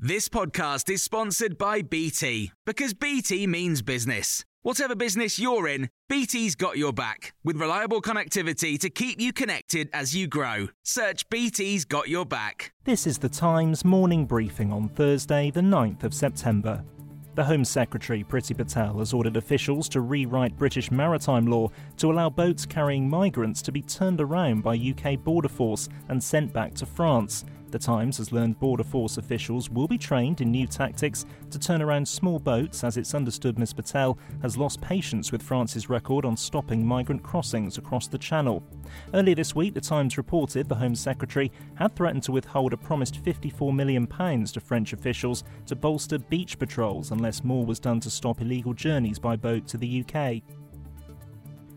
This podcast is sponsored by BT because BT means business. Whatever business you're in, BT's got your back with reliable connectivity to keep you connected as you grow. Search BT's got your back. This is the Times morning briefing on Thursday, the 9th of September. The Home Secretary, Priti Patel, has ordered officials to rewrite British maritime law to allow boats carrying migrants to be turned around by UK Border Force and sent back to France. The Times has learned Border Force officials will be trained in new tactics to turn around small boats, as it's understood Ms Patel has lost patience with France's record on stopping migrant crossings across the Channel. Earlier this week, The Times reported the Home Secretary had threatened to withhold a promised £54 million to French officials to bolster beach patrols unless more was done to stop illegal journeys by boat to the UK.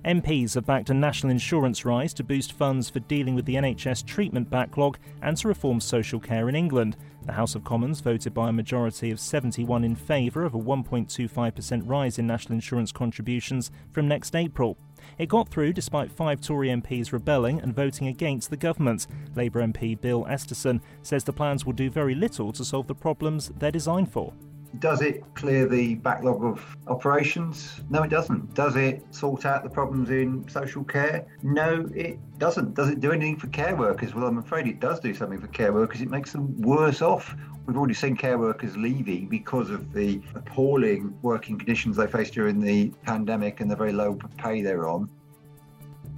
MPs have backed a national insurance rise to boost funds for dealing with the NHS treatment backlog and to reform social care in England. The House of Commons voted by a majority of 71 in favour of a 1.25% rise in national insurance contributions from next April. It got through despite five Tory MPs rebelling and voting against the government. Labour MP Bill Esterson says the plans will do very little to solve the problems they're designed for. Does it clear the backlog of operations? No, it doesn't. Does it sort out the problems in social care? No, it doesn't. Does it do anything for care workers? Well, I'm afraid it does do something for care workers. It makes them worse off. We've already seen care workers leaving because of the appalling working conditions they faced during the pandemic and the very low pay they're on.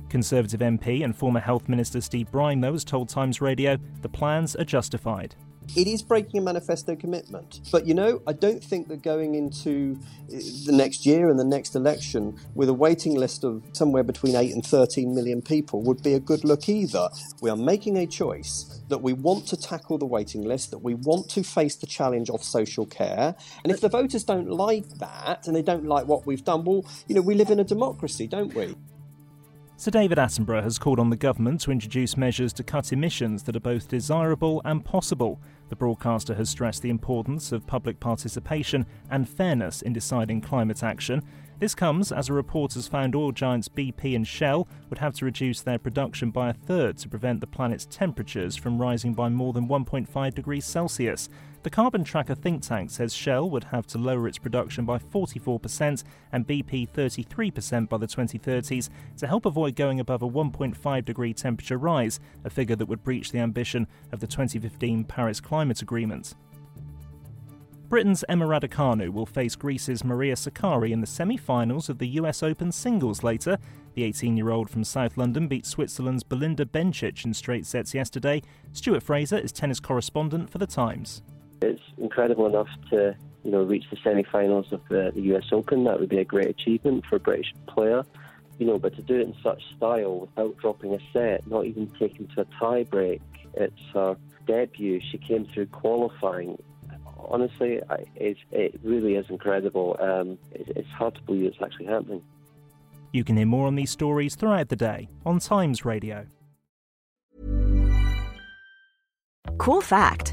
Conservative MP and former Health Minister Steve Brine, though, has told Times Radio the plans are justified. It is breaking a manifesto commitment. But you know, I don't think that going into uh, the next year and the next election with a waiting list of somewhere between 8 and 13 million people would be a good look either. We are making a choice that we want to tackle the waiting list, that we want to face the challenge of social care. And if the voters don't like that and they don't like what we've done, well, you know, we live in a democracy, don't we? Sir David Attenborough has called on the government to introduce measures to cut emissions that are both desirable and possible. The broadcaster has stressed the importance of public participation and fairness in deciding climate action. This comes as a report has found oil giants BP and Shell would have to reduce their production by a third to prevent the planet's temperatures from rising by more than 1.5 degrees Celsius. The Carbon Tracker think tank says Shell would have to lower its production by 44% and BP 33% by the 2030s to help avoid going above a 1.5 degree temperature rise, a figure that would breach the ambition of the 2015 Paris Climate Agreement. Britain's Emma Raducanu will face Greece's Maria Sakkari in the semi finals of the US Open singles later. The 18 year old from South London beat Switzerland's Belinda Bencic in straight sets yesterday. Stuart Fraser is tennis correspondent for The Times. It's incredible enough to you know, reach the semi finals of the, the US Open. That would be a great achievement for a British player. You know, but to do it in such style without dropping a set, not even taking to a tie break, it's her debut. She came through qualifying honestly, it, it really is incredible. Um, it, it's hard to believe it's actually happening. You can hear more on these stories throughout the day on Times Radio. Cool fact